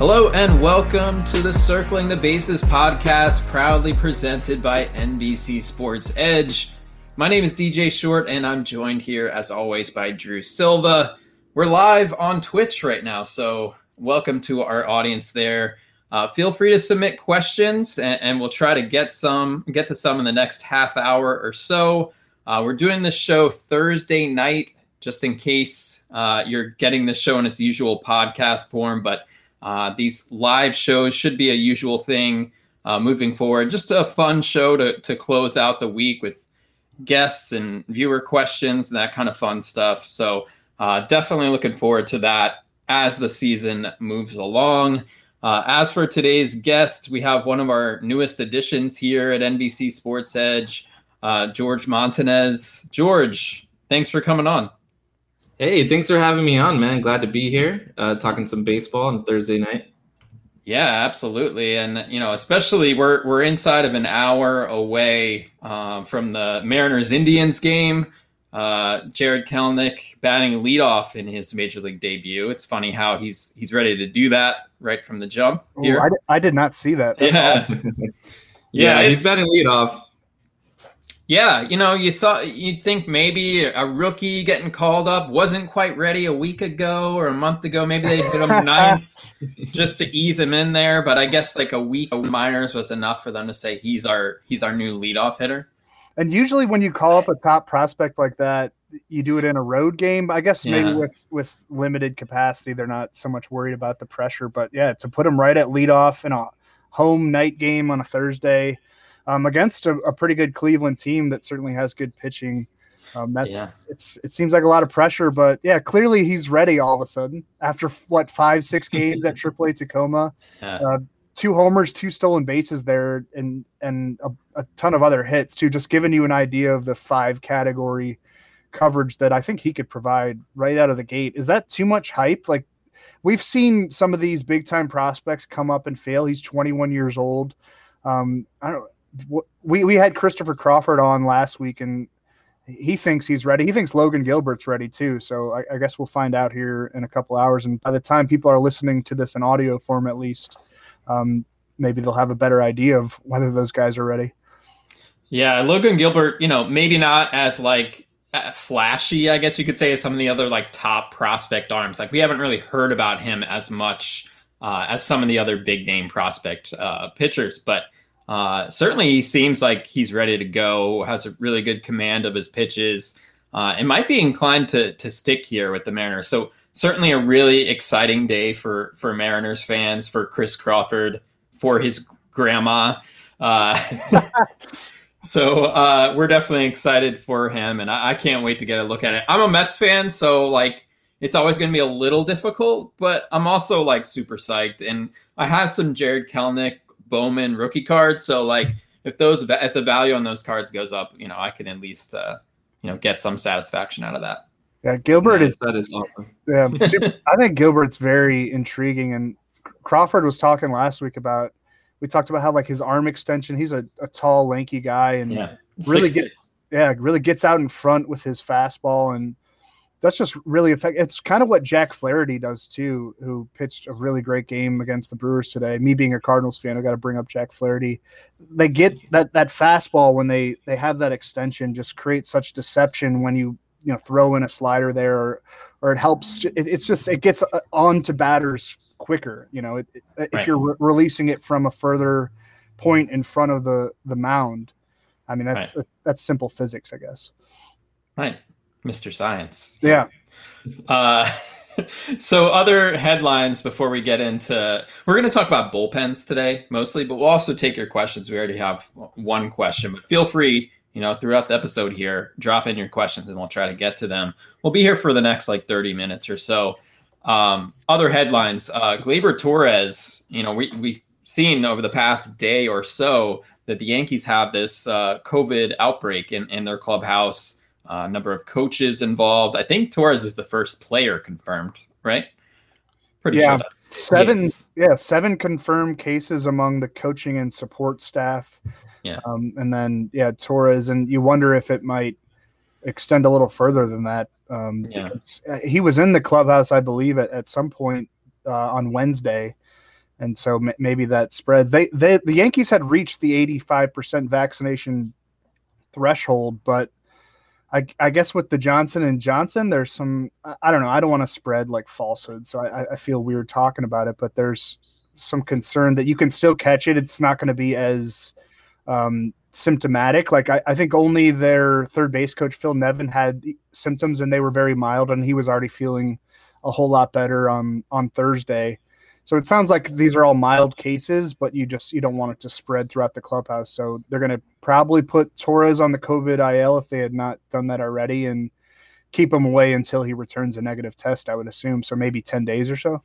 Hello and welcome to the Circling the Bases podcast, proudly presented by NBC Sports Edge. My name is DJ Short, and I'm joined here, as always, by Drew Silva. We're live on Twitch right now, so welcome to our audience there. Uh, feel free to submit questions, and, and, we'll try to get some, get to some in the next half hour or so. Uh, we're doing this show Thursday night, just in case uh, you're getting the show in its usual podcast form, but uh, these live shows should be a usual thing uh, moving forward. Just a fun show to, to close out the week with guests and viewer questions and that kind of fun stuff. So, uh, definitely looking forward to that as the season moves along. Uh, as for today's guest, we have one of our newest additions here at NBC Sports Edge, uh, George Montanez. George, thanks for coming on. Hey, thanks for having me on, man. Glad to be here, uh, talking some baseball on Thursday night. Yeah, absolutely, and you know, especially we're we're inside of an hour away uh, from the Mariners Indians game. Uh, Jarred Kelenic batting leadoff in his major league debut. It's funny how he's he's ready to do that right from the jump. Here, Ooh, I, I, did not see that. That's yeah. yeah, yeah, he's batting leadoff. Yeah, you know, you thought you'd think maybe a rookie getting called up wasn't quite ready a week ago or a month ago. Maybe they hit him ninth just to ease him in there. But I guess like a week of minors was enough for them to say he's our he's our new leadoff hitter. And usually, when you call up a top prospect like that, you do it in a road game. I guess maybe yeah. with with limited capacity, they're not so much worried about the pressure. But yeah, to put him right at leadoff in a home night game on a Thursday um, against a, a, pretty good Cleveland team that certainly has good pitching. Um, that's yeah. it's it seems like a lot of pressure, but yeah, clearly he's ready all of a sudden after what five six games at AAA Tacoma, yeah. uh, two homers, two stolen bases there, and and a, a, ton of other hits too. Just giving you an idea of the five category coverage that I think he could provide right out of the gate. Is that too much hype? Like we've seen some of these big time prospects come up and fail. He's 21 years old. Um, I don't we we had Christopher Crawford on last week, and he thinks he's ready. He thinks Logan Gilbert's ready too. So I, I, guess we'll find out here in a couple hours. And by the time people are listening to this in audio form, at least, um, maybe they'll have a better idea of whether those guys are ready. Yeah, Logan Gilbert, you know, maybe not as like flashy, I guess you could say, as some of the other like top prospect arms. Like we haven't really heard about him as much uh, as some of the other big name prospect uh, pitchers, but uh, certainly, he seems like he's ready to go. Has a really good command of his pitches, uh, and might be inclined to to stick here with the Mariners. So certainly a really exciting day for for Mariners fans, for Chris Crawford, for his grandma. Uh, so uh, we're definitely excited for him, and I, I, can't wait to get a look at it. I'm a Mets fan, so like it's always going to be a little difficult, but I'm also like super psyched, and I have some Jarred Kelenic Bowman rookie cards. So like if those if the value on those cards goes up, you know, I can at least uh, you know get some satisfaction out of that. Yeah, Gilbert is that is awesome. Yeah, super, I think Gilbert's very intriguing, and Crawford was talking last week about. We talked about how like his arm extension. He's a, a tall, lanky guy, and yeah. really gets yeah really gets out in front with his fastball, and that's just really effective. It's kind of what Jack Flaherty does too, who pitched a really great game against the Brewers today. Me being a Cardinals fan, I got to bring up Jack Flaherty. They get that that fastball when they they have that extension, just creates such deception when you you know throw in a slider there, or, or it helps. It, it's just it gets uh, on to batters quicker. You know, it, it, right. if you're re- releasing it from a further point in front of the the mound. I mean, that's right. that's simple physics, I guess. Right. Mr. Science. Yeah. Uh, so other headlines before we get into we're going to talk about bullpens today mostly but we'll also take your questions we already have one question but feel free you know throughout the episode here drop in your questions and we'll try to get to them we'll be here for the next like 30 minutes or so um, other headlines uh, Gleyber Torres you know we, we've seen over the past day or so that the yankees have this uh, covid outbreak in, in their clubhouse uh, number of coaches involved. I think Torres is the first player confirmed, right? Pretty yeah, sure seven. Yeah, seven confirmed cases among the coaching and support staff. Yeah, um, and then yeah, Torres, and you wonder if it might extend a little further than that. Um, yeah. Uh, he was in the clubhouse, I believe, at, at some point uh, on Wednesday, and so m- maybe that spreads. They, they the Yankees had reached the eighty five percent vaccination threshold, but I, I guess with the Johnson and Johnson, there's some I don't know. I don't want to spread like falsehood, so I, I feel weird talking about it. But there's some concern that you can still catch it. It's not going to be as um, symptomatic. Like I, I think only their third base coach Phil Nevin had symptoms, and they were very mild, and he was already feeling a whole lot better on on Thursday. So it sounds like these are all mild cases, but you just you don't want it to spread throughout the clubhouse. So they're going to probably put Torres on the COVID IL if they had not done that already, and keep him away until he returns a negative test. I would assume so, maybe ten days or so.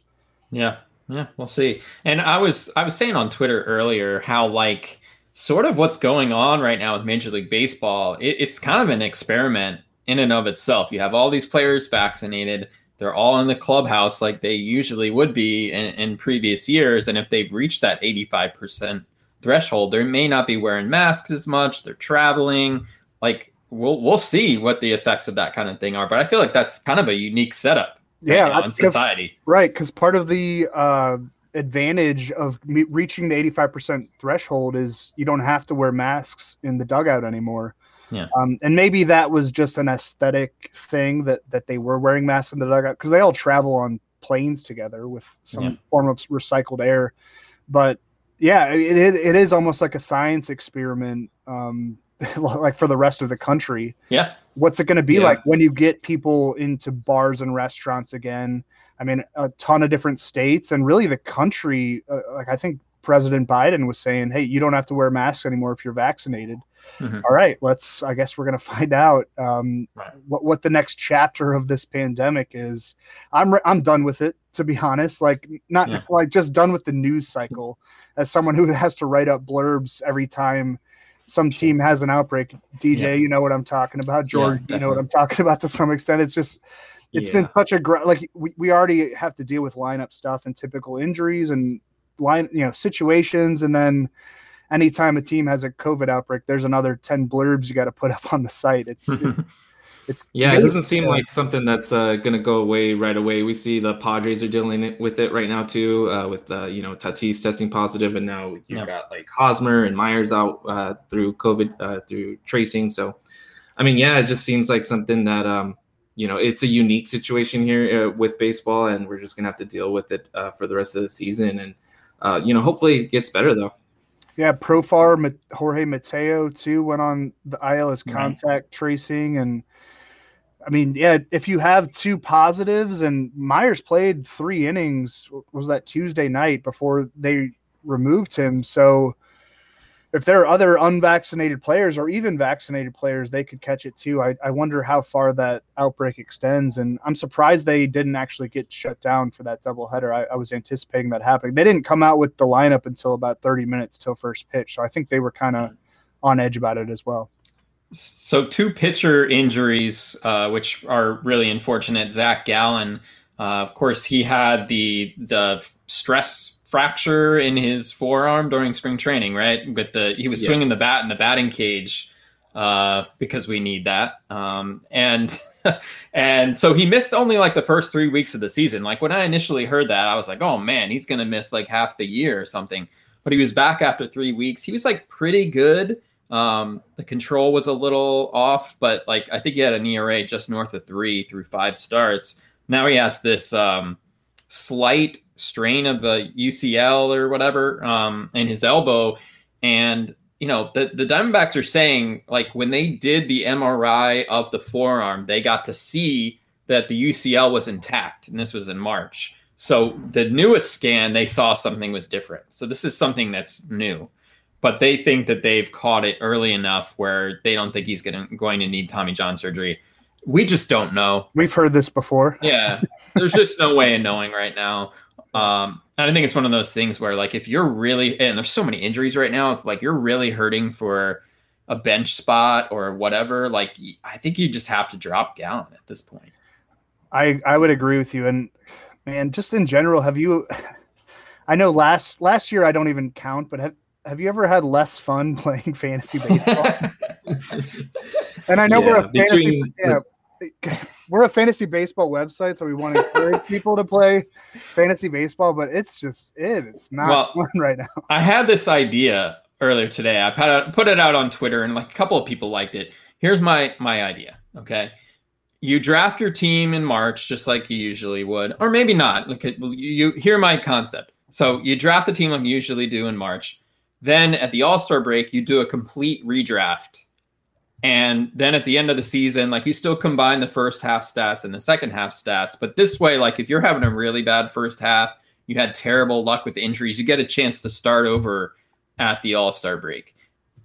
Yeah, yeah, we'll see. And I was I was saying on Twitter earlier how like sort of what's going on right now with Major League Baseball. It, it's kind of an experiment in and of itself. You have all these players vaccinated they're all in the clubhouse like they usually would be in, in previous years. And if they've reached that 85% threshold, they may not be wearing masks as much. They're traveling. Like we'll we'll see what the effects of that kind of thing are. But I feel like that's kind of a unique setup. Yeah, right in society. Right, because part of the uh, advantage of reaching the 85% threshold is you don't have to wear masks in the dugout anymore. Yeah. Um, and maybe that was just an aesthetic thing that that they were wearing masks in the dugout because they all travel on planes together with some yeah. form of recycled air. But yeah, it, it, it is almost like a science experiment, um, like for the rest of the country. Yeah. What's it going to be yeah. like when you get people into bars and restaurants again? I mean, a ton of different states and really the country. Uh, like I think President Biden was saying, "Hey, you don't have to wear masks anymore if you're vaccinated." Mm-hmm. All right, let's. I guess we're going to find out um, right. what what the next chapter of this pandemic is. I'm re- I'm done with it, to be honest. Like not yeah. like just done with the news cycle. As someone who has to write up blurbs every time some team has an outbreak, DJ, yeah. you know what I'm talking about. George, yeah, you know what I'm talking about to some extent. It's just it's been such a great like we, we already have to deal with lineup stuff and typical injuries and line you know situations and then anytime a team has a COVID outbreak, there's another 10 blurbs you got to put up on the site. It's, it's, it's yeah, it doesn't seem like something that's uh, going to go away right away. We see the Padres are dealing with it right now too, uh, with uh, you know Tatis testing positive, and now you've yeah. got like Hosmer and Myers out uh, through COVID uh, through tracing. So, I mean, yeah, it just seems like something that um, you know it's a unique situation here uh, with baseball, and we're just gonna have to deal with it for the rest of the season. And you know, hopefully it gets better though. Yeah, Profar Jorge Mateo too went on the IL as contact right. tracing, and I mean, yeah, if you have two positives, and Myers played three innings, was that Tuesday night before they removed him, so if there are other unvaccinated players or even vaccinated players, they could catch it too. I, I wonder how far that outbreak extends. And I'm surprised they didn't actually get shut down for that doubleheader. I, I was anticipating that happening. They didn't come out with the lineup until about 30 minutes till first pitch. So I think they were kind of on edge about it as well. So two pitcher injuries, uh, which are really unfortunate. Zach Gallen, uh, of course, he had the the stress fracture in his forearm during spring training, right? With the he was yeah. swinging the bat in the batting cage uh, because we need that. Um, and and so he missed only like the first three weeks of the season. Like when I initially heard that, I was like, oh man, he's gonna miss like half the year or something. But he was back after three weeks. He was like pretty good. Um, the control was a little off, but like I think he had an ERA just north of three through five starts. Now he has this um, slight strain of a UCL or whatever um, in his elbow, and you know the the Diamondbacks are saying like when they did the MRI of the forearm, they got to see that the UCL was intact, and this was in March. So the newest scan, they saw something was different. So this is something that's new, but they think that they've caught it early enough where they don't think he's to going to need Tommy John surgery. We just don't know. We've heard this before. Yeah, there's just no way of knowing right now. Um, and I think it's one of those things where, like, if you're really and there's so many injuries right now, if like you're really hurting for a bench spot or whatever, like I think you just have to drop Gallen at this point. I I would agree with you, and man, just in general, have you? I know last last year I don't even count, but have have you ever had less fun playing fantasy baseball? and I know yeah, we're a fantasy, yeah, we're a fantasy baseball website, so we want to encourage people to play fantasy baseball, but it's just it. It's not well, fun right now. I had this idea earlier today. I put it out on Twitter, and like a couple of people liked it. Here's my my idea. Okay, you draft your team in March just like you usually would, or maybe not. Look at you. Hear my concept. So you draft the team like you usually do in March. Then at the All Star break, you do a complete redraft and then at the end of the season, like you still combine the first half stats and the second half stats. But this way, like if you're having a really bad first half, you had terrible luck with injuries, you get a chance to start over at the All Star break.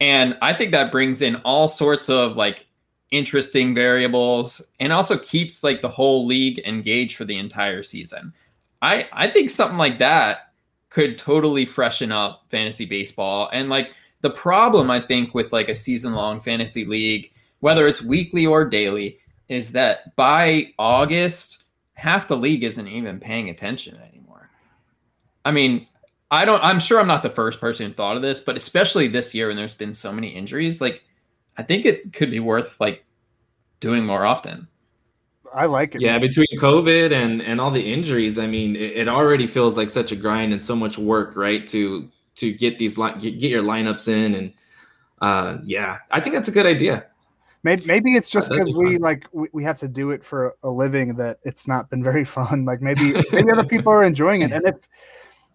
And I think that brings in all sorts of like interesting variables and also keeps like the whole league engaged for the entire season. I I think something like that could totally freshen up fantasy baseball and like the problem, I think, with like a season long fantasy league, whether it's weekly or daily, is that by August, half the league isn't even paying attention anymore. I mean, I don't, I'm sure I'm not the first person who thought of this, but especially this year when there's been so many injuries, like I think it could be worth like doing more often. I like it. Yeah, between COVID and and all the injuries, I mean, it, it, already feels like such a grind and so much work, right? To to get these get, get your lineups in and uh, yeah, I think that's a good idea. Maybe, maybe it's just because we like we, we have to do it for a living that it's not been very fun. Like maybe maybe other people are enjoying it, and if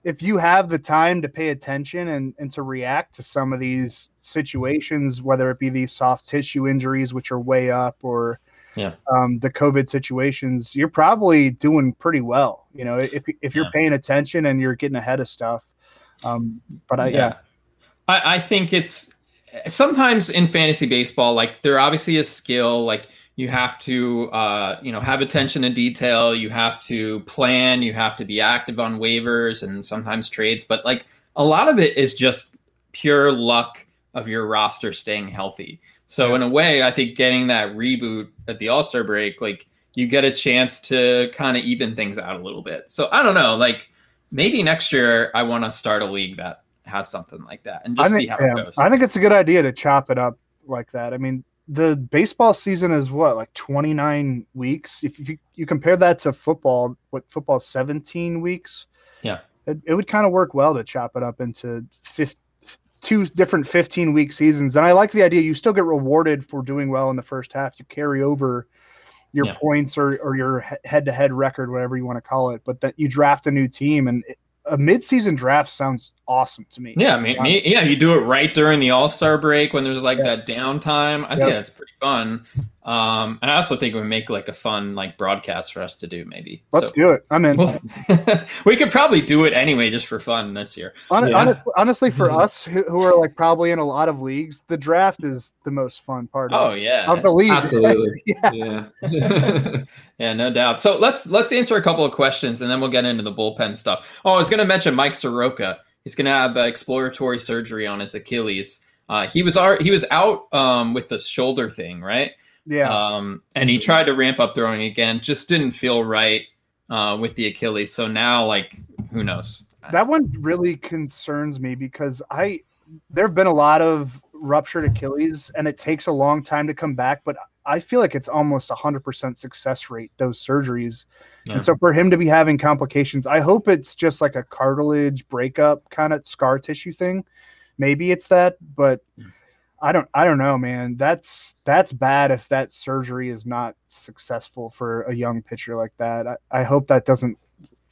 if you have the time to pay attention and, and to react to some of these situations, whether it be these soft tissue injuries, which are way up, or yeah. um, the COVID situations, you're probably doing pretty well. You know, if, if you're yeah. paying attention and you're getting ahead of stuff. Um, but I, yeah, yeah. I, I think it's sometimes in fantasy baseball, like there obviously is skill, like you have to uh, you know have attention to detail you have to plan you have to be active on waivers and sometimes trades but like a lot of it is just pure luck of your roster staying healthy so yeah. in a way i think getting that reboot at the all-star break like you get a chance to kind of even things out a little bit so i don't know like maybe next year I want to start a league that has something like that and just think, see how yeah, it goes. I think it's a good idea to chop it up like that. I mean, the baseball season is what like 29 weeks. If you, you compare that to football, what football 17 weeks? Yeah. It, it would kind of work well to chop it up into 50, two different 15 week seasons. And I like the idea you still get rewarded for doing well in the first half. You carry over your yeah. points or, or your head to head record, whatever you want to call it, but that you draft a new team and it, a midseason draft sounds awesome to me. Yeah, me, me, yeah, you do it right during the All Star break when there's like yeah. that downtime. I yep. think that's pretty fun. Um, and I also think it would make like a fun like broadcast for us to do. Maybe let's so, do it. I'm in. we could probably do it anyway, just for fun this year. Hon- yeah. honestly, honestly, for us who are like probably in a lot of leagues, the draft is the most fun part. Oh of, yeah, of the league. Absolutely. yeah. Yeah. yeah, no doubt. So let's let's answer a couple of questions and then we'll get into the bullpen stuff. Oh, I was going to mention Mike Soroka. He's going to have uh, exploratory surgery on his Achilles. Uh, he was he was out um, with the shoulder thing, right? Yeah. Um, and he tried to ramp up throwing again, just didn't feel right uh, with the Achilles. So now, like, who knows? That one really concerns me because I there have been a lot of ruptured Achilles and it takes a long time to come back, but I feel like it's almost a hundred percent success rate those surgeries. Yeah. And so for him to be having complications, I hope it's just like a cartilage breakup kind of scar tissue thing. Maybe it's that, but I don't I don't know, man. That's that's bad if that surgery is not successful for a young pitcher like that. I, I hope that doesn't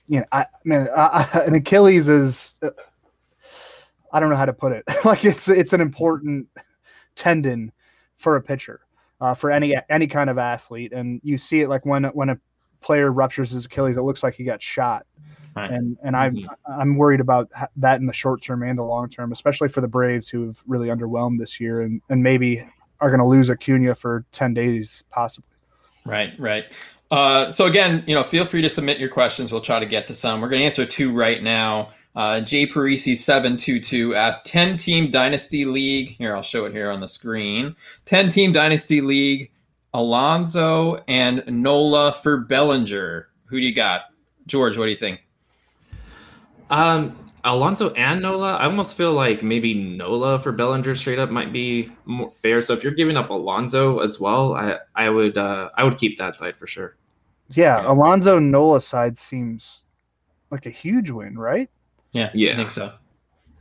you know, I man, I, I, an Achilles is uh, I don't know how to put it. like it's it's an important tendon for a pitcher, uh, for any any kind of athlete, and you see it like when when a player ruptures his Achilles, it looks like he got shot. Right. And and mm-hmm. I'm I'm worried about that in the short term and the long term, especially for the Braves who have really underwhelmed this year and and maybe are going to lose Acuna for ten days possibly. Right, right. Uh, so again, you know, feel free to submit your questions. We'll try to get to some. We're going to answer two right now. Uh, Jay Parisi seven two two asked ten team dynasty league. Here, I'll show it here on the screen. Ten team dynasty league. Alonso and Nola for Bellinger. Who do you got, George? What do you think? Um, Alonso and Nola. I almost feel like maybe Nola for Bellinger straight up might be more fair. So if you're giving up Alonso as well, I I would uh, I would keep that side for sure. Yeah, yeah. Alonso Nola side seems like a huge win, right? Yeah, yeah, I think so.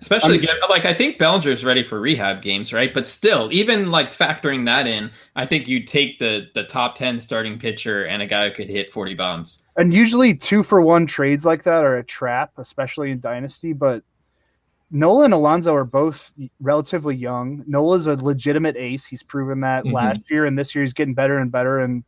Especially I mean, like I think Bellinger's ready for rehab games, right? But still, even like factoring that in, I think you take the the top ten starting pitcher and a guy who could hit forty bombs. And usually two for one trades like that are a trap, especially in Dynasty. But Nola and Alonso are both relatively young. Nola's a legitimate ace. He's proven that mm-hmm. last year, and this year he's getting better and better. And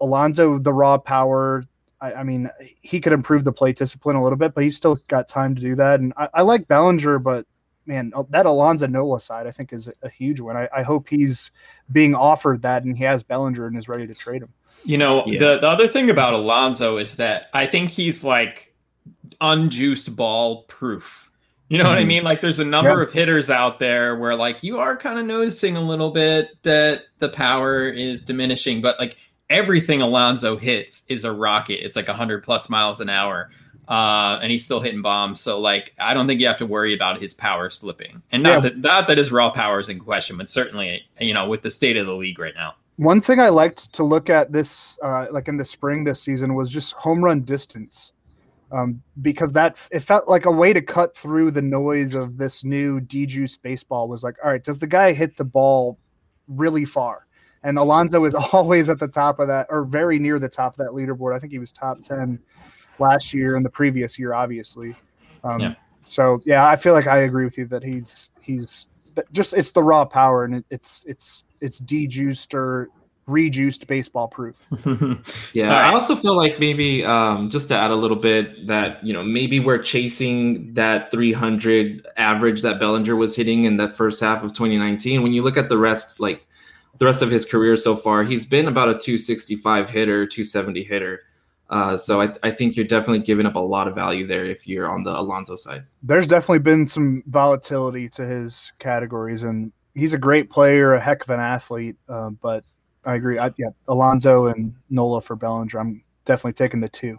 Alonso, the raw power, I, I, mean, he could improve the plate discipline a little bit, but he's still got time to do that. And I, I like Bellinger, but man, uh, that Alonso Nola side I think is a huge one. I, I, hope he's being offered that and he has Bellinger and is ready to trade him. You know, yeah. the, the other thing about Alonso is that I think he's like unjuiced ball proof. You know mm-hmm. what I mm-hmm. mean? Like there's a number yeah. of hitters out there where like you are kind of noticing a little bit that the power is diminishing, but like everything Alonso hits is a rocket. It's like 100 plus miles an hour. Uh, and he's still hitting bombs. So like, I don't think you have to worry about his power slipping. And not yeah. that not that his raw power is in question, but certainly you know with the state of the league right now. One thing I liked to look at this, uh, like in the spring this season, was just home run distance, um, because that it felt like a way to cut through the noise of this new dejuice baseball. Was like, all right, does the guy hit the ball really far? And Alonso is always at the top of that, or very near the top of that leaderboard. I think he was top ten last year and the previous year, obviously. Um, yeah. So yeah, I feel like I agree with you that he's he's just it's the raw power and it, it's it's it's dejuiced or rejuiced baseball proof. yeah, right. I also feel like maybe um, just to add a little bit that you know maybe we're chasing that 300 average that Bellinger was hitting in that first half of 2019. When you look at the rest, like the rest of his career so far, he's been about a 265 hitter, 270 hitter. Uh, so I, I, think you're definitely giving up a lot of value there if you're on the Alonso side. There's definitely been some volatility to his categories, and he's a great player, a heck of an athlete. Uh, but I agree. I, yeah, Alonso and Nola for Bellinger. I'm definitely taking the two.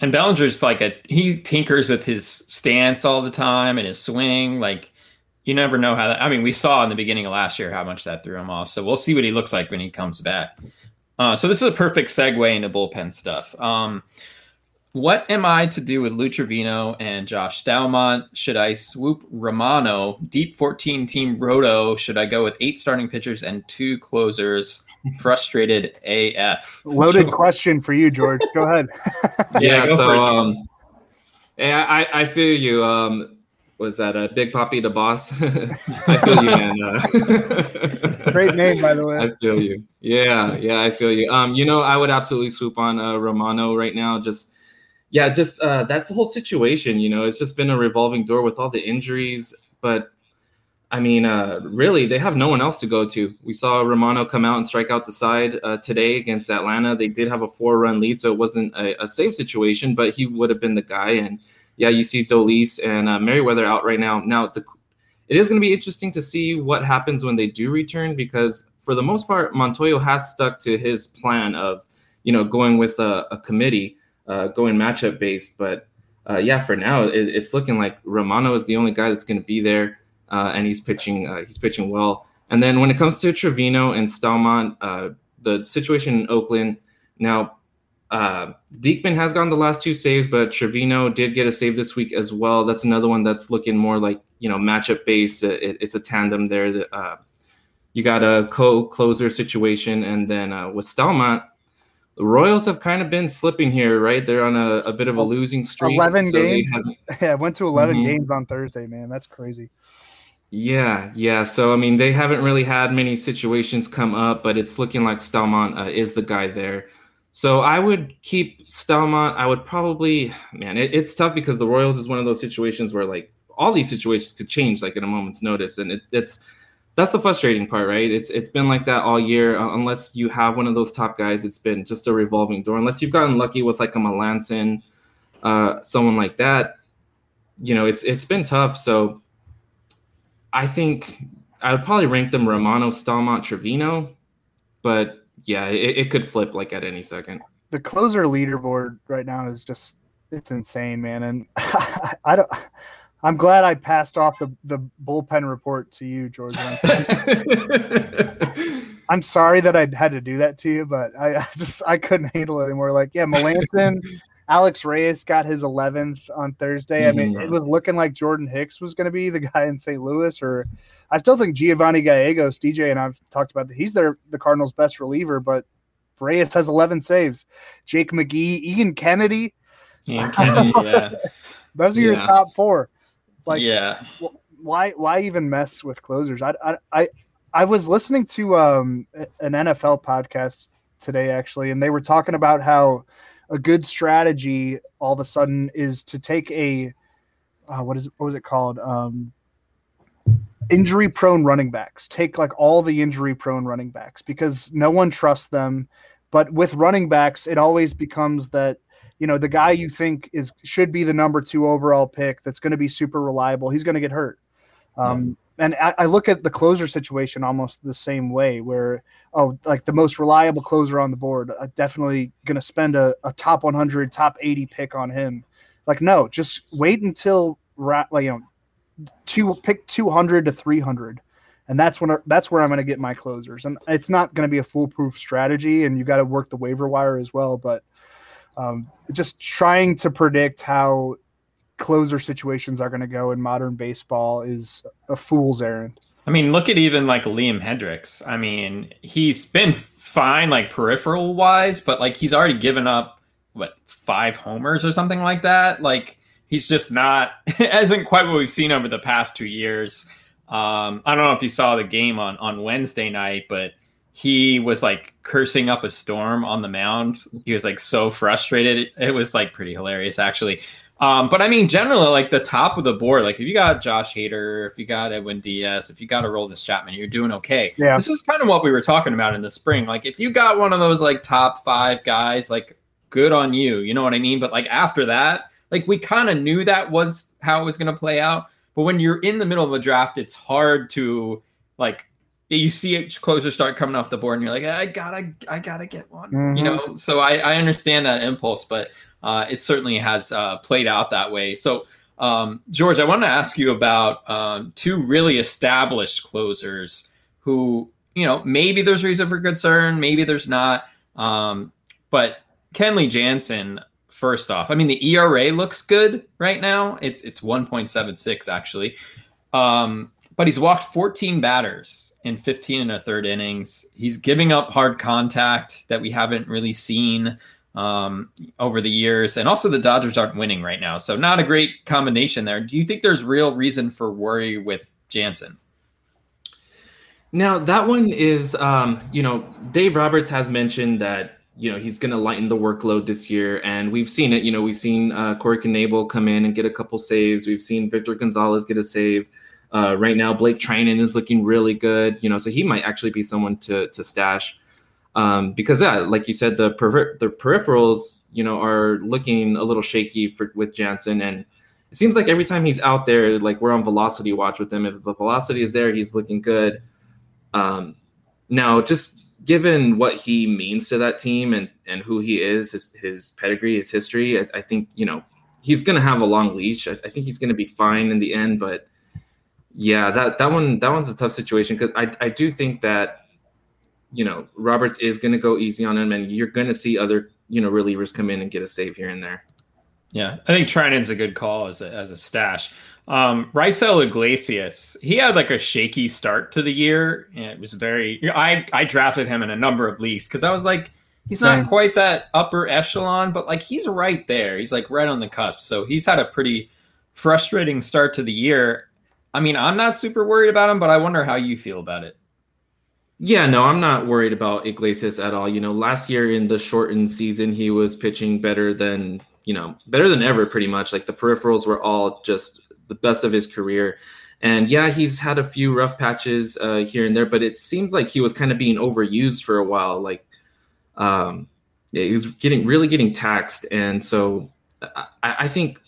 And Bellinger's like a he tinkers with his stance all the time and his swing. Like you never know how that. I mean, we saw in the beginning of last year how much that threw him off. So we'll see what he looks like when he comes back. Uh, so this is a perfect segue into bullpen stuff. Um, what am I to do with Lou Trivino and Josh Staumont? Should I swoop Romano deep 14 team roto? Should I go with eight starting pitchers and two closers? Frustrated AF. Loaded question for you, George. Go ahead. yeah. yeah so, um, yeah, I, I feel you. Um, was that a uh, Big Poppy the Boss? I feel you, man. Uh, Great name, by the way. I feel you. Yeah, yeah, I feel you. Um, you know, I would absolutely swoop on uh, Romano right now. Just, yeah, just uh, that's the whole situation. You know, it's just been a revolving door with all the injuries. But I mean, uh, really, they have no one else to go to. We saw Romano come out and strike out the side uh, today against Atlanta. They did have a four-run lead, so it wasn't a, a safe situation, but he would have been the guy and yeah, you see Dolis and uh, Merryweather out right now. Now, the, it is going to be interesting to see what happens when they do return because, for the most part, Montoyo has stuck to his plan of, you know, going with a, a committee, uh, going matchup based. But uh, yeah, for now, it, it's looking like Romano is the only guy that's going to be there. uh, and he's pitching uh, he's pitching well. And then when it comes to Trivino and Staumont, uh, the situation in Oakland now. Uh, Diekman has gotten the last two saves, but Trivino did get a save this week as well. That's another one that's looking more like you know matchup based. It, it's a tandem there. That uh, you got a co-closer situation, and then uh, with Staumont, the Royals have kind of been slipping here, right? They're on a, a bit of a losing streak. Eleven so games. Yeah, went to 11 mm-hmm. games on Thursday, man. That's crazy. Yeah, yeah. So I mean, they haven't really had many situations come up, but it's looking like Staumont uh, is the guy there. So I would keep Staumont. I would probably, man, it, it's tough because the Royals is one of those situations where like all these situations could change like in a moment's notice, and it, it's that's the frustrating part, right? It's it's been like that all year. Uh, unless you have one of those top guys, it's been just a revolving door. Unless you've gotten lucky with like a Melancon, uh, someone like that, you know, it's it's been tough. So I think I would probably rank them Romano, Staumont, Trivino, but yeah, it, it could flip like at any second. The closer leaderboard right now is just it's insane, man, and I don't. I'm glad I passed off the, the bullpen report to you, George. I'm sorry that I had to do that to you, but I, I just I couldn't handle it anymore. Like, yeah, Melancon, Alex Reyes got his 11th on Thursday. I mean, mm-hmm. it was looking like Jordan Hicks was going to be the guy in St. Louis, or I still think Giovanni Gallegos, DJ, and I've talked about that. He's their the Cardinals' best reliever, but Reyes has 11 saves. Jake McGee, Ian Kennedy. Ian Kennedy, yeah. Those are yeah. your top four. Like, yeah. Why why even mess with closers? I I I, I was listening to um an NFL podcast today actually, and they were talking about how a good strategy all of a sudden is to take a uh, what is what was it called? Um injury prone running backs. Take like all the injury prone running backs because no one trusts them. But with running backs it always becomes that you know the guy you think is should be the number two overall pick that's going to be super reliable he's going to get hurt. Um. And I, I, look at the closer situation almost the same way where oh like the most reliable closer on the board I'm definitely going to spend a, a, top 100 top 80 pick on him like no just wait until like you know two pick 200 to 300 and that's when that's where I'm going to get my closers. And it's not going to be a foolproof strategy, and you got to work the waiver wire as well. But um, just trying to predict how closer situations are going to go in modern baseball is a fool's errand. I mean, look at even like Liam Hendriks. I mean, he's been fine, like peripheral wise, but like he's already given up what five homers or something like that. Like he's just not, isn't quite what we've seen over the past two years. Um, I don't know if you saw the game on on Wednesday night, but he was like cursing up a storm on the mound. He was like so frustrated. It was like pretty hilarious actually. Um, but I mean, generally, like the top of the board, like if you got Josh Hader, if you got Edwin Diaz, if you got Aroldis Chapman, you're doing okay. Yeah. This is kind of what we were talking about in the spring. Like if you got one of those like top five guys, like good on you. You know what I mean? But like after that, like we kind of knew that was how it was going to play out. But when you're in the middle of a draft, it's hard to like you see it closer start coming off the board and you're like i gotta i gotta get one mm-hmm. you know so I, I understand that impulse but uh, it certainly has uh, played out that way. So um, george i want to ask you about um, two really established closers who you know maybe there's reason for concern maybe there's not. Um, but kenley jansen first off i mean the era looks good right now. It's it's 1.76 actually. Um, but he's walked 14 batters in 15 and a third innings. He's giving up hard contact that we haven't really seen um, over the years. And also, the Dodgers aren't winning right now. So, not a great combination there. Do you think there's real reason for worry with Jansen? Now, that one is, um, you know, Dave Roberts has mentioned that you know he's going to lighten the workload this year, and we've seen it. You know, we've seen uh, Corey Knebel come in and get a couple saves. We've seen Victor Gonzalez get a save. Uh, right now, Blake Treinen is looking really good. You know, so he might actually be someone to to stash um, because yeah, like you said, the per- the peripherals, you know, are looking a little shaky for with Jansen, and it seems like every time he's out there, like we're on velocity watch with him. If the velocity is there, he's looking good. Um, now, just given what he means to that team and and who he is, his his pedigree, his history, I, I think you know he's going to have a long leash. I, I think he's going to be fine in the end, but Yeah, that that one that one's a tough situation because I I do think that you know Roberts is going to go easy on him, and you're going to see other you know relievers come in and get a save here and there. Yeah, I think Treinen's a good call as a, as a stash. Um, Raisel Iglesias, he had like a shaky start to the year. And it was very. You know, I I drafted him in a number of leagues because I was like, he's not quite that upper echelon, but like he's right there. He's like right on the cusp. So he's had a pretty frustrating start to the year. I mean, I'm not super worried about him, but I wonder how you feel about it. Yeah, no, I'm not worried about Iglesias at all. You know, last year in the shortened season, he was pitching better than, you know, better than ever, pretty much. Like the peripherals were all just the best of his career. And yeah, he's had a few rough patches uh, here and there, but it seems like he was kind of being overused for a while. Like, um, yeah, he was getting really getting taxed, and so I, I think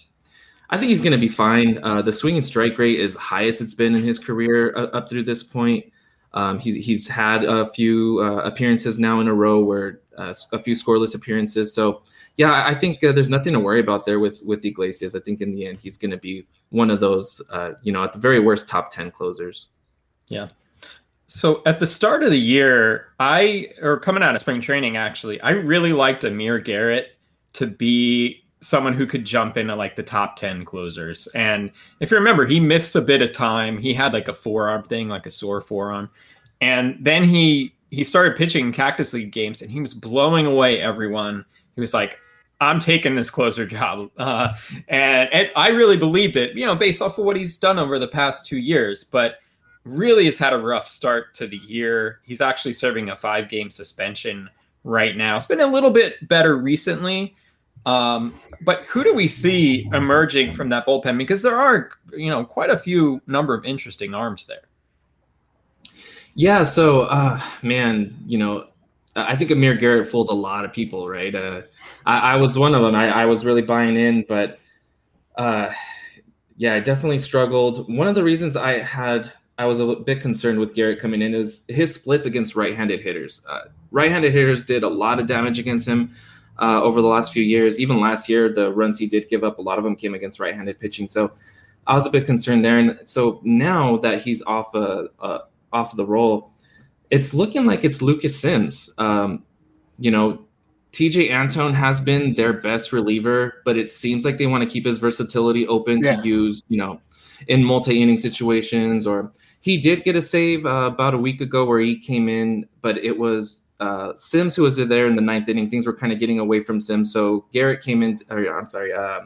I think he's going to be fine. Uh, the swing and strike rate is highest it's been in his career uh, up through this point. Um, he's he's had a few uh, appearances now in a row where uh, a few scoreless appearances. So yeah, I think uh, there's nothing to worry about there with with Iglesias. I think in the end he's going to be one of those, uh, you know, at the very worst top ten closers. Yeah. So at the start of the year, I or coming out of spring training, actually, I really liked Amir Garrett to be someone who could jump into like the top 10 closers. And if you remember, he missed a bit of time. He had like a forearm thing, like a sore forearm. And then he he started pitching Cactus League games and he was blowing away everyone. He was like, I'm taking this closer job. Uh, and, and I really believed it, you know, based off of what he's done over the past two years. But really has had a rough start to the year. He's actually serving a five game suspension right now. It's been a little bit better recently. Um, but who do we see emerging from that bullpen? Because there are, you know, quite a few number of interesting arms there. Yeah. So, uh, man, you know, I think Amir Garrett fooled a lot of people, right? Uh, I, I, was one of them. I, I, was really buying in, but uh, yeah, I definitely struggled. One of the reasons I had I was a bit concerned with Garrett coming in is his splits against right-handed hitters. Uh, right-handed hitters did a lot of damage against him uh, over the last few years. Even last year, the runs he did give up, a lot of them came against right-handed pitching. So I was a bit concerned there. And so now that he's off a, uh, off the roll, it's looking like it's Lucas Sims. Um, you know, Tejay Antone has been their best reliever, but it seems like they want to keep his versatility open yeah. to use, you know, in multi-inning situations. Or he did get a save uh, about a week ago where he came in, but it was uh, Sims who was there in the ninth inning. Things were kind of getting away from Sims, so Garrett came in. Or, I'm sorry, uh,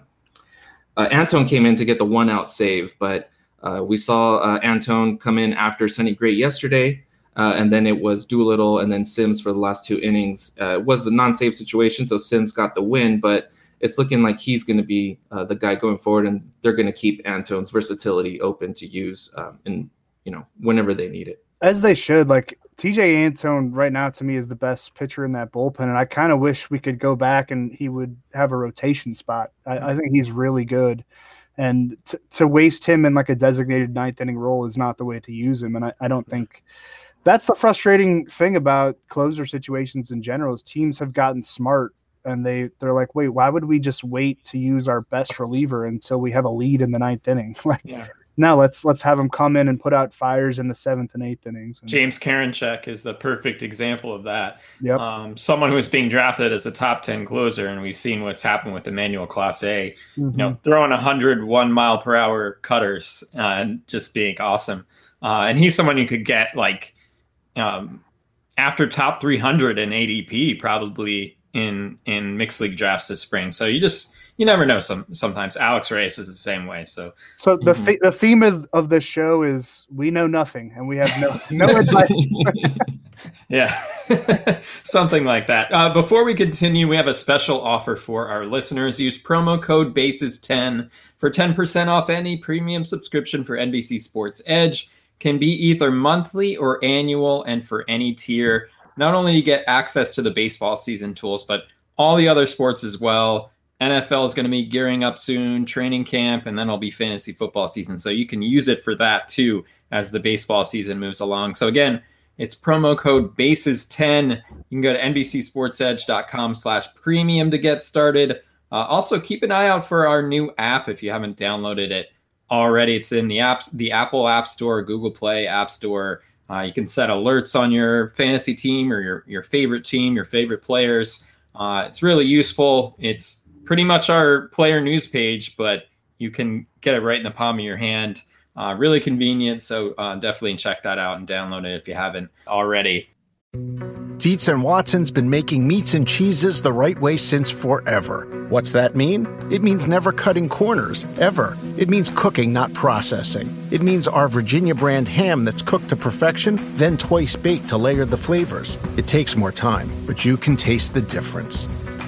uh, came in to get the one out save, but uh, we saw uh, Antone come in after Sonny Gray yesterday. Uh, and then it was Doolittle and then Sims for the last two innings. It was a non-save situation, so Sims got the win, but it's looking like he's going to be the guy going forward, and they're going to keep Antone's versatility open to use um, in you know whenever they need it. As they should. Like Tejay Antone right now to me is the best pitcher in that bullpen, and I kind of wish we could go back and he would have a rotation spot. I, I mm-hmm. think he's really good, and t- to waste him in like a designated ninth inning role is not the way to use him. And I, I don't think that's the frustrating thing about closer situations in general is teams have gotten smart and they they're like, wait, why would we just wait to use our best reliever until we have a lead in the ninth inning? like, yeah now let's let's have him come in and put out fires in the seventh and eighth innings. And, James Karinchak is the perfect example of that. Yep. Um, someone who is being drafted as a top ten closer, and we've seen what's happened with Emmanuel Clase. Mm-hmm. You know, throwing 101 mile per hour cutters uh, and just being awesome. Uh, and he's someone you could get like um, after top 300 in ADP probably in in mixed league drafts this spring. So you just you never know. Some sometimes Alex Reyes is the same way. So so the mm-hmm. th- the theme of, of this show is we know nothing and we have no no advice. yeah, something like that. Uh, before we continue, we have a special offer for our listeners. Use promo code Bases ten for ten percent off any premium subscription for NBC Sports Edge. Can be either monthly or annual, and for any tier. Not only do you get access to the baseball season tools, but all the other sports as well NFL is going to be gearing up soon, training camp, and then it'll be fantasy football season. So you can use it for that too as the baseball season moves along. So again, it's promo code bases10. You can go to nbcsportsedge.com slash premium to get started. Uh, also, keep an eye out for our new app if you haven't downloaded it. already. It's in the apps, the Apple App Store, Google Play App Store. Uh, you can set alerts on your fantasy team or your your favorite team, your favorite players. Uh, it's really useful. It's pretty much our player news page, but you can get it right in the palm of your hand. Uh, really convenient. So uh, definitely check that out and download it if you haven't already. Dietz and Watson's been making meats and cheeses the right way since forever. What's that mean? It means never cutting corners, ever. It means cooking, not processing. It means our Virginia brand ham that's cooked to perfection, then twice baked to layer the flavors. It takes more time, but you can taste the difference.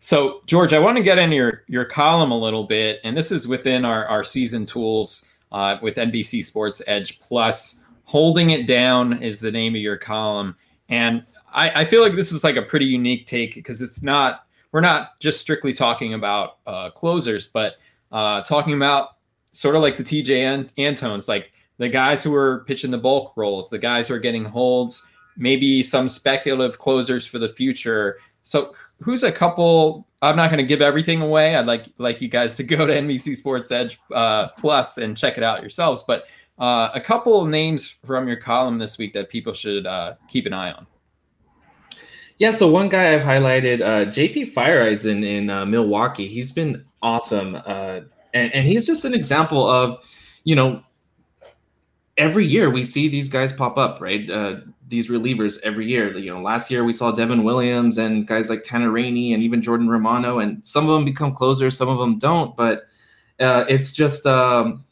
So, George, I want to get in your your column a little bit, and this is within our our season tools uh, with NBC Sports Edge Plus. Holding it down is the name of your column, and I, I feel like this is like a pretty unique take because it's not we're not just strictly talking about uh, closers, but uh, talking about sort of like the Tejay Antones, like the guys who are pitching the bulk roles, the guys who are getting holds, maybe some speculative closers for the future. So who's a couple? I'm not going to give everything away. I'd like like you guys to go to NBC Sports Edge uh, Plus and check it out yourselves. But uh, a couple of names from your column this week that people should uh, keep an eye on. Yeah, so one guy I've highlighted, uh, JP Feyereisen in uh, Milwaukee. He's been awesome, uh, and and he's just an example of, you know, every year we see these guys pop up, right? Uh, these relievers every year. You know, last year we saw Devin Williams and guys like Tanner Rainey and even Jordan Romano, and some of them become closers, some of them don't. But uh, it's just, um,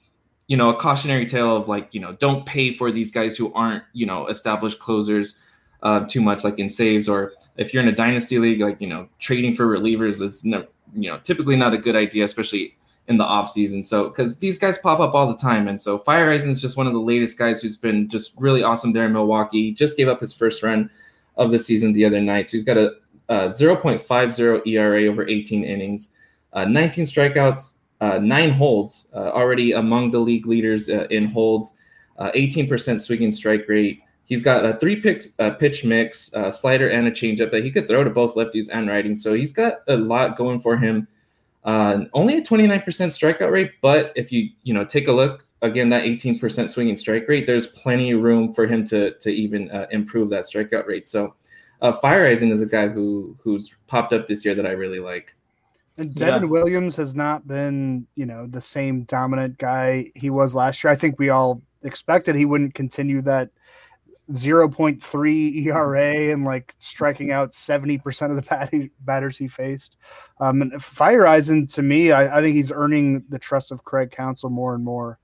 you know, a cautionary tale of like, you know, don't pay for these guys who aren't, you know, established closers uh, too much, like in saves, or if you're in a dynasty league, like you know, trading for relievers is, you know, typically not a good idea, especially in the off season. So because these guys pop up all the time, and so Feyereisen is just one of the latest guys who's been just really awesome there in Milwaukee. He just gave up his first run of the season the other night, so he's got a, a 0.50 ERA over 18 innings, uh, 19 strikeouts, uh, nine holds, uh, already among the league leaders uh, in holds, 18% uh, swinging strike rate. He's got a three pitch, uh, pitch mix, slider, and a changeup that he could throw to both lefties and righties. So he's got a lot going for him uh, only a 29% strikeout rate, but if you you know take a look again, that 18% swinging strike rate, there's plenty of room for him to to even uh, improve that strikeout rate. So, uh, Feyereisen is a guy who who's popped up this year that I really like. And Devin yeah. Williams has not been, you know, the same dominant guy he was last year. I think we all expected he wouldn't continue that 0.3 ERA and like striking out 70% of the bat- batters he faced. Um, and Feyereisen, to me, I, I, think he's earning the trust of Craig Counsell more and more.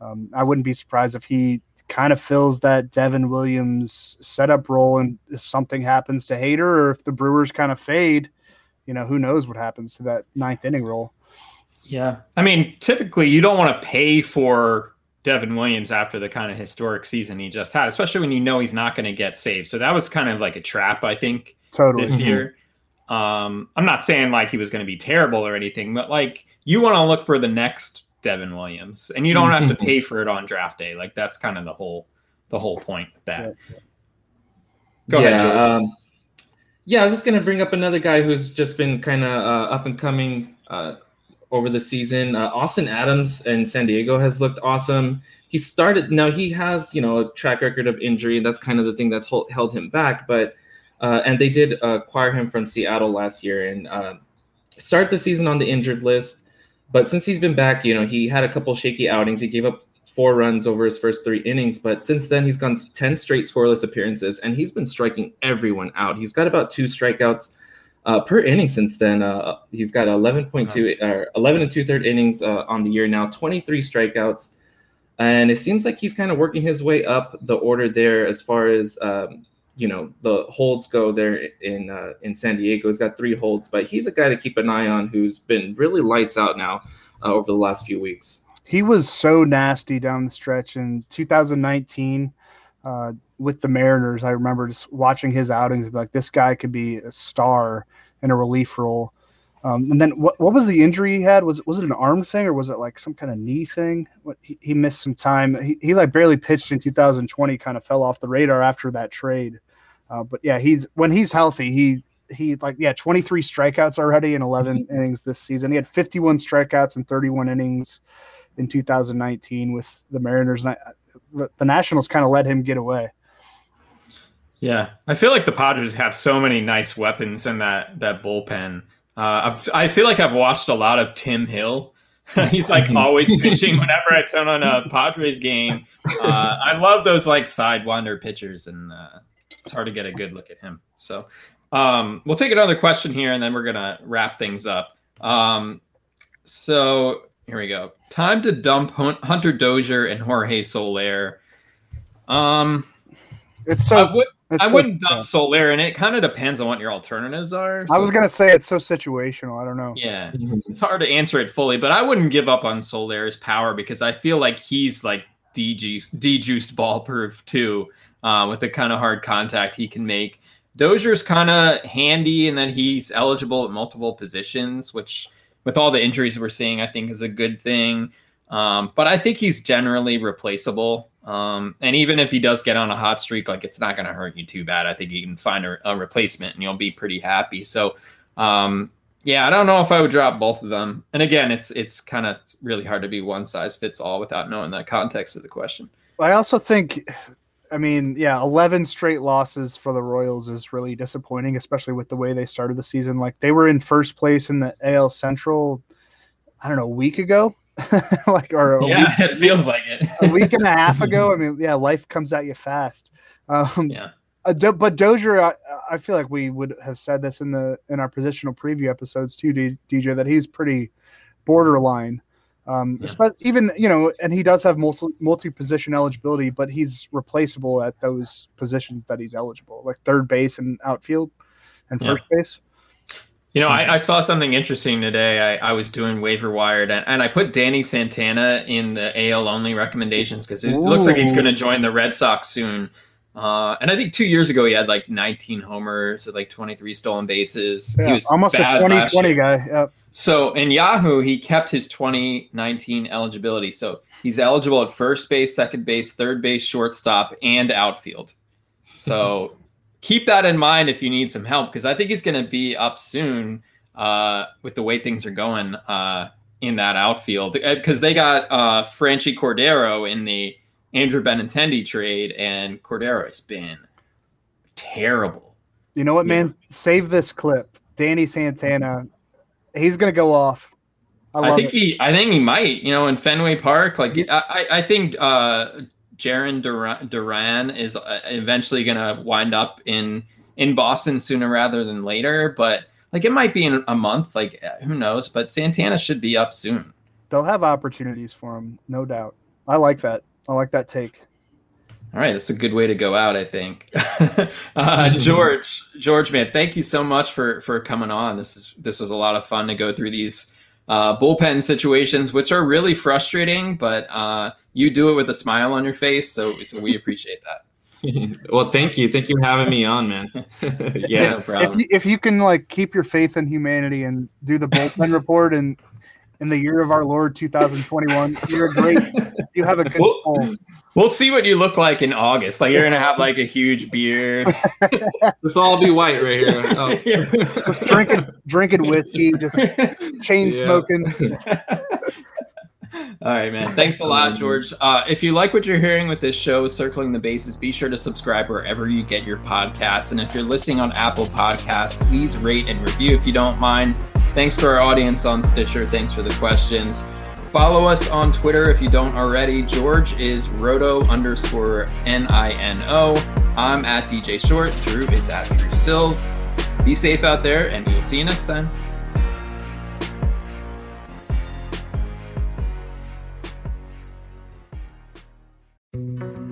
Um, I wouldn't be surprised if he kind of fills that Devin Williams setup role. And if something happens to Hader or if the Brewers kind of fade, you know, who knows what happens to that ninth inning role. Yeah. I mean, typically you don't want to pay for Devin Williams after the kind of historic season he just had, especially when you know he's not going to get saved. So that was kind of like a trap, I think, totally. this mm-hmm. year. Um, I'm not saying like he was going to be terrible or anything, but like you want to look for the next Devin Williams, and you don't have to mm-hmm. pay for it on draft day. Like that's kind of the whole the whole point with that. Yeah. Go yeah, ahead, George. Um, yeah, I was just going to bring up another guy who's just been kind of uh, up and coming. Uh, over the season. Uh, Austin Adams and San Diego has looked awesome. He started now he has you know a track record of injury, that's kind of the thing that's hold, held him back. But uh, and they did acquire him from Seattle last year and uh, start the season on the injured list. But since he's been back, you know he had a couple shaky outings. He gave up four runs over his first three innings, but since then he's gone 10 straight scoreless appearances and he's been striking everyone out. He's got about two strikeouts uh, per inning since then. Uh, he's got 11.2 or 11 and two third innings uh, on the year now, 23 strikeouts. And it seems like he's kind of working his way up the order there as far as um, you know the holds go there in uh, in San Diego. He's got three holds, but he's a guy to keep an eye on who's been really lights out now uh, over the last few weeks. He was so nasty down the stretch in 2019 uh, with the Mariners. I remember just watching his outings, like this guy could be a star in a relief role. Um, and then what, what was the injury he had? Was was it an arm thing or was it like some kind of knee thing? What he, he missed some time. He, he like barely pitched in 2020, kind of fell off the radar after that trade. Uh, but yeah, he's when he's healthy, he he like yeah, 23 strikeouts already in 11 innings this season. He had 51 strikeouts in 31 innings in 2019 with the Mariners, and I, the, the Nationals kind of let him get away. Yeah, I feel like the Padres have so many nice weapons in that that bullpen. Uh, i feel like I've watched a lot of Tim Hill. He's like always pitching whenever I turn on a Padres game. Uh, I love those like sidewinder pitchers, and uh, it's hard to get a good look at him. So um, we'll take another question here, and then we're gonna wrap things up. Um, so here we go. Time to dump Hunter Dozier and Jorge Soler. Um, it's so. I, would, I so, wouldn't dump yeah. Soler, and it kind of depends on what your alternatives are. So. I was gonna say it's so situational. I don't know. Yeah, it's hard to answer it fully, but I wouldn't give up on Soler's power because I feel like he's like dejuiced ball proof too, uh, with the kind of hard contact he can make. Dozier's kind of handy, and then he's eligible at multiple positions, which with all the injuries we're seeing, I think is a good thing. Um, but I think he's generally replaceable. Um, and even if he does get on a hot streak, like it's not going to hurt you too bad. I think you can find a, a replacement and you'll be pretty happy. So, um, yeah, I don't know if I would drop both of them. And again, it's it's kind of really hard to be one size fits all without knowing the context of the question. I also think I mean, yeah, 11 straight losses for the Royals is really disappointing, especially with the way they started the season. Like they were in first place in the AL Central, I don't know, a week ago. like or yeah, week, it feels like it. a week and a half ago. I mean, yeah, life comes at you fast. Um, yeah. Uh, but Dozier, I, I, feel like we would have said this in the in our positional preview episodes too, DJ, that he's pretty borderline. Um, yeah. even you know, and he does have multi multi position eligibility, but he's replaceable at those positions that he's eligible, like third base and outfield and first yeah. base. You know, I, I, saw something interesting today. I, I was doing waiver wired and, and, I put Danny Santana in the AL only recommendations because it Ooh. looks like he's going to join the Red Sox soon. Uh, and I think two years ago he had like 19 homers, like 23 stolen bases. Yeah, he was almost a 2020 guy. Yep. So in Yahoo, he kept his 2019 eligibility. So he's eligible at first base, second base, third base, shortstop, and outfield. So keep that in mind if you need some help, because I think he's going to be up soon uh, with the way things are going uh, in that outfield. Because uh, they got uh, Franchy Cordero in the Andrew Benintendi trade, and Cordero has been terrible. You know what, man? Yeah. Save this clip. Danny Santana he's gonna go off. I, I think it. he, I think he might. You know, in Fenway Park, like I, I think uh, Jarren Duran, Duran is uh, eventually gonna wind up in in Boston sooner rather than later. But like it might be in a month. Like who knows? But Santana should be up soon. They'll have opportunities for him, no doubt. I like that. I like that take. All right, that's a good way to go out, I think. uh, George, George, man, thank you so much for for coming on. This is this was a lot of fun to go through these uh, bullpen situations, which are really frustrating, but uh, you do it with a smile on your face, so so we appreciate that. well, thank you, thank you for having me on, man. yeah, no problem. If you, if you can like keep your faith in humanity and do the bullpen report and in the year of our Lord 2021, you're a great you have a good we'll, We'll see what you look like in August. Like you're gonna have like a huge beard. this all be white right here. Oh. just drinking, drinking whiskey, just chain smoking. All right, man. Thanks a lot, George. Uh, if you like what you're hearing with this show, Circling the Bases, be sure to subscribe wherever you get your podcasts. And if you're listening on Apple Podcasts, please rate and review if you don't mind. Thanks to our audience on Stitcher. Thanks for the questions. Follow us on Twitter if you don't already. George is roto underscore N I N O. I'm at DJ Short. Drew is at Drew Silv. Be safe out there, and we will see you next time.